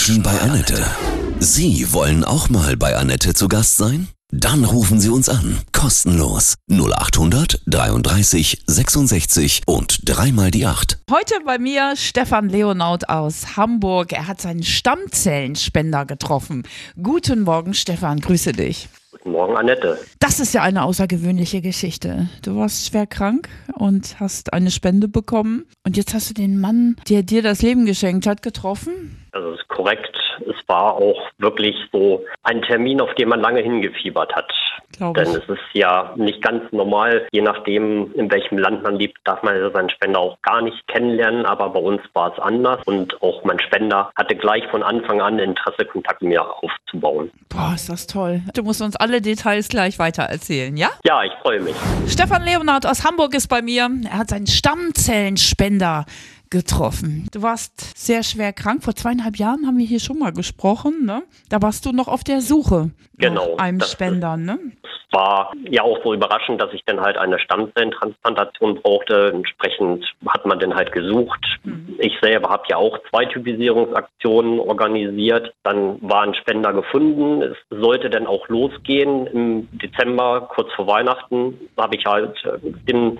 Menschen bei Annette. Sie wollen auch mal bei Annette zu Gast sein? Dann rufen Sie uns an. Kostenlos. 0800 33 66 und dreimal die 8. Heute bei mir Stefan Leonaut aus Hamburg. Er hat seinen Stammzellenspender getroffen. Guten Morgen, Stefan. Grüße dich. Guten Morgen, Annette. Das ist ja eine außergewöhnliche Geschichte. Du warst schwer krank und hast eine Spende bekommen. Und jetzt hast du den Mann, der dir das Leben geschenkt hat, getroffen. Das ist korrekt. Es war auch wirklich so ein Termin, auf den man lange hingefiebert hat. Glaube Denn ich. es ist ja nicht ganz normal, je nachdem, in welchem Land man lebt, darf man seinen Spender auch gar nicht kennenlernen. Aber bei uns war es anders. Und auch mein Spender hatte gleich von Anfang an Interesse, Kontakt mit mir aufzubauen. Boah, ist das toll. Du musst uns alle Details gleich weiter erzählen, ja? Ja, ich freue mich. Stefan Leonard aus Hamburg ist bei mir. Er hat seinen Stammzellenspender getroffen. Du warst sehr schwer krank. Vor zweieinhalb Jahren haben wir hier schon mal gesprochen. Ne? Da warst du noch auf der Suche Genau, nach einem Spender. Ne? Es war ja auch so überraschend, dass ich dann halt eine Stammzellentransplantation brauchte. Entsprechend hat man dann halt gesucht. Ich selber habe ja auch zwei Typisierungsaktionen organisiert. Dann war ein Spender gefunden. Es sollte dann auch losgehen im Dezember, kurz vor Weihnachten. Habe ich halt äh, den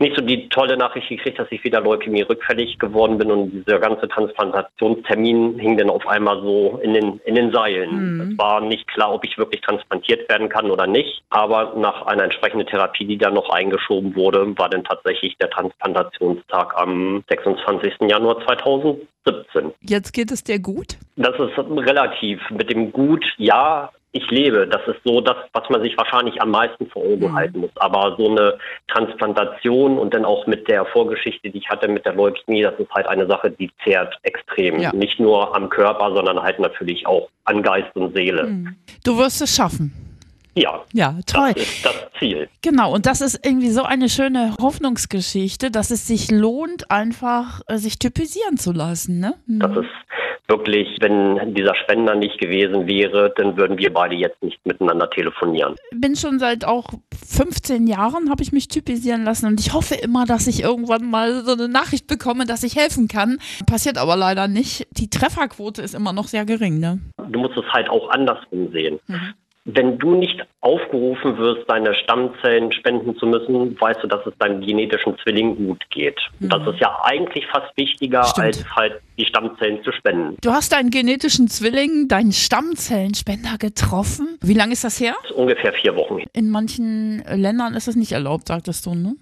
nicht so die tolle Nachricht gekriegt, dass ich wieder Leukämie rückfällig geworden bin und dieser ganze Transplantationstermin hing dann auf einmal so in den, in den Seilen. Es war nicht klar, ob ich wirklich transplantiert werden kann oder nicht, aber nach einer entsprechenden Therapie, die dann noch eingeschoben wurde, war dann tatsächlich der Transplantationstag am 26. Januar 2017. Jetzt geht es dir gut? Das ist relativ. Mit dem Gut, ja, ich lebe. Das ist so das, was man sich wahrscheinlich am meisten vor Augen halten muss. Aber so eine Transplantation und dann auch mit der Vorgeschichte, die ich hatte mit der Leukämie, das ist halt eine Sache, die zehrt extrem. Ja. Nicht nur am Körper, sondern halt natürlich auch an Geist und Seele. Du wirst es schaffen. Ja, Ja, toll. das ist das Ziel. Genau, und das ist irgendwie so eine schöne Hoffnungsgeschichte, dass es sich lohnt, einfach äh, sich typisieren zu lassen. Ne? Das ist wirklich, wenn dieser Spender nicht gewesen wäre, dann würden wir beide jetzt nicht miteinander telefonieren. bin schon seit auch 15 Jahren, habe ich mich typisieren lassen und ich hoffe immer, dass ich irgendwann mal so eine Nachricht bekomme, dass ich helfen kann. Passiert aber leider nicht. Die Trefferquote ist immer noch sehr gering, ne? du musst es halt auch andersrum sehen. Wenn du nicht aufgerufen wirst, deine Stammzellen spenden zu müssen, weißt du, dass es deinem genetischen Zwilling gut geht. Das ist ja eigentlich fast wichtiger, Stimmt. als halt die Stammzellen zu spenden. Du hast deinen genetischen Zwilling, deinen Stammzellenspender getroffen. Wie lange ist das her? Das ist ungefähr vier Wochen. In manchen Ländern ist es nicht erlaubt, sagtest du, ne?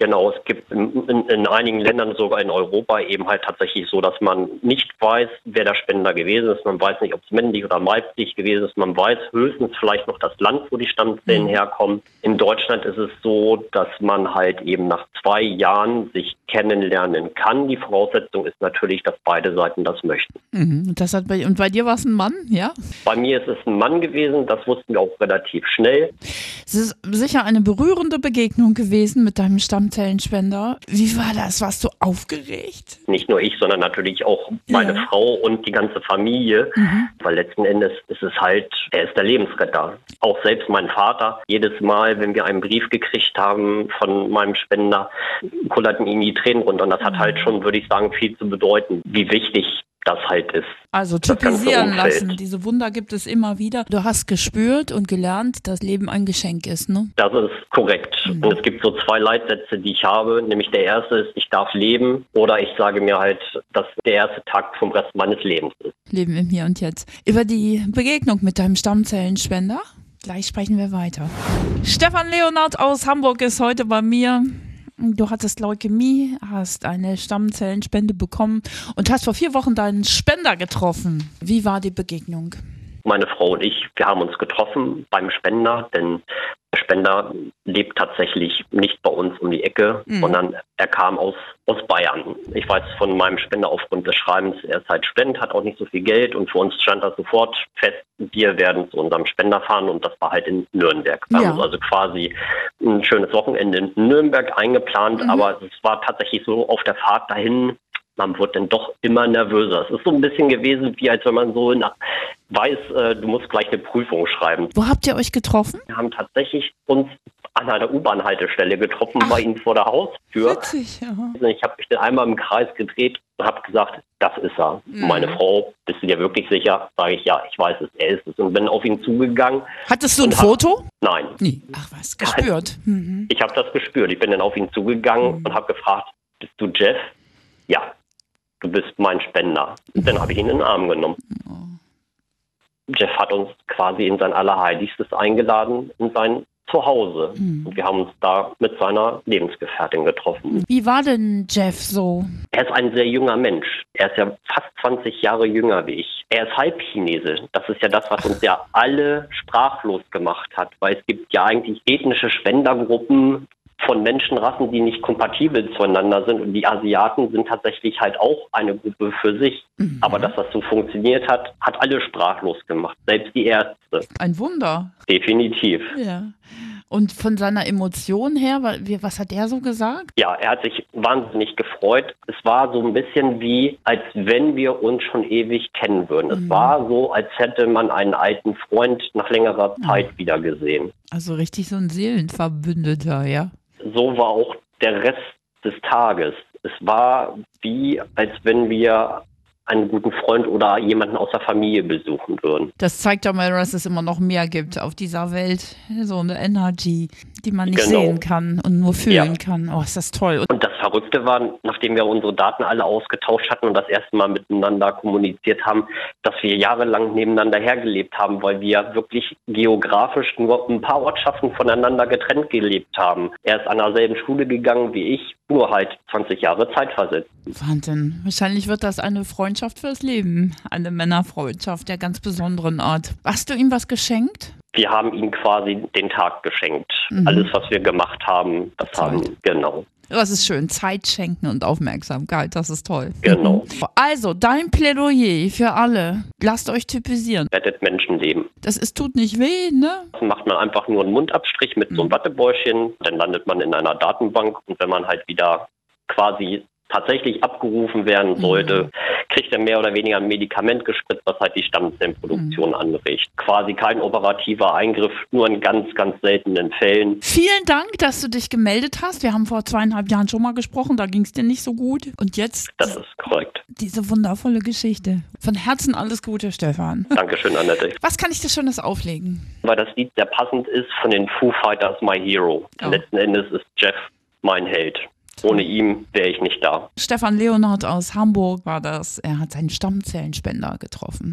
Genau, es gibt in, in, in einigen Ländern, sogar in Europa, eben halt tatsächlich so, dass man nicht weiß, wer der Spender gewesen ist. Man weiß nicht, ob es männlich oder weiblich gewesen ist. Man weiß höchstens vielleicht noch das Land, wo die Stammzellen herkommen. In Deutschland ist es so, dass man halt eben nach zwei Jahren sich kennenlernen kann. Die Voraussetzung ist natürlich, dass beide Seiten das möchten. Mhm. Und, das hat bei, und bei dir war es ein Mann, ja? Bei mir ist es ein Mann gewesen, das wussten wir auch relativ schnell. Es ist sicher eine berührende Begegnung gewesen mit deinem Stammzellenspender. Wie war das? Warst du aufgeregt? nicht nur ich, sondern natürlich auch meine Ja. Frau und die ganze Familie. Weil letzten Endes ist es halt, er ist der Lebensretter. Auch selbst mein Vater, jedes Mal, wenn wir einen Brief gekriegt haben von meinem Spender, kullerten ihm die Tränen runter. Und das hat halt schon, würde ich sagen, viel zu bedeuten, wie wichtig das halt ist. Also typisieren lassen. Diese Wunder gibt es immer wieder. Du hast gespürt und gelernt, dass Leben ein Geschenk ist, ne? Das ist korrekt. Und es gibt so zwei Leitsätze, die ich habe. Nämlich der erste ist, ich darf leben. Oder ich sage mir halt, dass der erste Tag vom Rest meines Lebens ist. Leben im Hier und Jetzt. Über die Begegnung mit deinem Stammzellenspender. Gleich sprechen wir weiter. Stefan Leonard aus Hamburg ist heute bei mir. Du hattest Leukämie, hast eine Stammzellenspende bekommen und hast vor vier Wochen deinen Spender getroffen. Wie war die Begegnung? Meine Frau und ich, wir haben uns getroffen beim Spender, denn der Spender lebt tatsächlich nicht bei uns um die Ecke, sondern er kam aus, aus Bayern. Ich weiß von meinem Spender aufgrund des Schreibens, er ist halt Student, hat auch nicht so viel Geld und für uns stand das sofort fest, wir werden zu unserem Spender fahren und das war halt in Nürnberg. Wir Ja. haben uns also quasi ein schönes Wochenende in Nürnberg eingeplant, aber es war tatsächlich so auf der Fahrt dahin, man wird dann doch immer nervöser. Es ist so ein bisschen gewesen, wie als wenn man so na, weiß, äh, du musst gleich eine Prüfung schreiben. Wo habt ihr euch getroffen? Wir haben tatsächlich uns an einer U-Bahn-Haltestelle getroffen, bei ihnen vor der Haustür. Witzig, ja. Ich habe mich dann einmal im Kreis gedreht und habe gesagt, das ist er. Mhm. Meine Frau, bist du dir wirklich sicher? Sage ich, ja, ich weiß es, er ist es. Und bin auf ihn zugegangen. Hattest du ein Foto? Nein. Nee. Ach was, gespürt. Mhm. Ich habe das gespürt. Ich bin dann auf ihn zugegangen mhm. und habe gefragt, bist du Jeff? Ja, du bist mein Spender. Und dann habe ich ihn in den Arm genommen. Oh. Jeff hat uns quasi in sein Allerheiligstes eingeladen, in sein Zuhause. Mhm. Und wir haben uns da mit seiner Lebensgefährtin getroffen. Wie war denn Jeff so? Er ist ein sehr junger Mensch. Er ist ja fast 20 Jahre jünger wie ich. Er ist Halbchinese. Das ist ja das, was uns ja alle sprachlos gemacht hat, weil es gibt ja eigentlich ethnische Spendergruppen, von Menschenrassen, die nicht kompatibel zueinander sind. Und die Asiaten sind tatsächlich halt auch eine Gruppe für sich. Mhm. Aber dass das so funktioniert hat, hat alle sprachlos gemacht, selbst die Ärzte. Ein Wunder. Definitiv. Ja. Und von seiner Emotion her, was hat er so gesagt? Ja, er hat sich wahnsinnig gefreut. Es war so ein bisschen wie, als wenn wir uns schon ewig kennen würden. Mhm. Es war so, als hätte man einen alten Freund nach längerer Zeit mhm. wieder gesehen. Also richtig so ein Seelenverbündeter, ja? So war auch der Rest des Tages. Es war wie, als wenn wir einen guten Freund oder jemanden aus der Familie besuchen würden. Das zeigt doch mal, dass es immer noch mehr gibt auf dieser Welt. So eine Energy, die man nicht genau. sehen kann und nur fühlen ja. kann. Oh, ist das toll. Und das Verrückte war, nachdem wir unsere Daten alle ausgetauscht hatten und das erste Mal miteinander kommuniziert haben, dass wir jahrelang nebeneinander hergelebt haben, weil wir wirklich geografisch nur ein paar Ortschaften voneinander getrennt gelebt haben. Er ist an derselben Schule gegangen wie ich, nur halt 20 Jahre Zeit versetzt. Wahnsinn. Wahrscheinlich wird das eine Freundschaft fürs Leben. Eine Männerfreundschaft der ganz besonderen Art. Hast du ihm was geschenkt? Wir haben ihm quasi den Tag geschenkt. Mhm. Alles, was wir gemacht haben, das Zeit. haben, genau. Das ist schön. Zeit schenken und Aufmerksamkeit, das ist toll. Genau. Also, dein Plädoyer für alle. Lasst euch typisieren. Rettet Menschenleben. Das ist, tut nicht weh, ne? Dann macht man einfach nur einen Mundabstrich mit mhm. so einem mhm. Wattebäuschen. Dann landet man in einer Datenbank. Und wenn man halt wieder quasi tatsächlich abgerufen werden sollte, mhm. kriegt er mehr oder weniger ein Medikament gespritzt, was halt die Stammzellenproduktion mhm. anregt. Quasi kein operativer Eingriff, nur in ganz, ganz seltenen Fällen. Vielen Dank, dass du dich gemeldet hast. Wir haben vor zweieinhalb Jahren schon mal gesprochen, da ging es dir nicht so gut. Und jetzt. Das ist korrekt. Diese wundervolle Geschichte. Von Herzen alles Gute, Stefan. Dankeschön, Annette. Was kann ich dir Schönes auflegen? Weil das Lied sehr passend ist von den Foo Fighters My Hero. Oh. Letzten Endes ist Jeff mein Held. Ohne ihn wäre ich nicht da. Stefan Leonard aus Hamburg war das. Er hat seinen Stammzellenspender getroffen.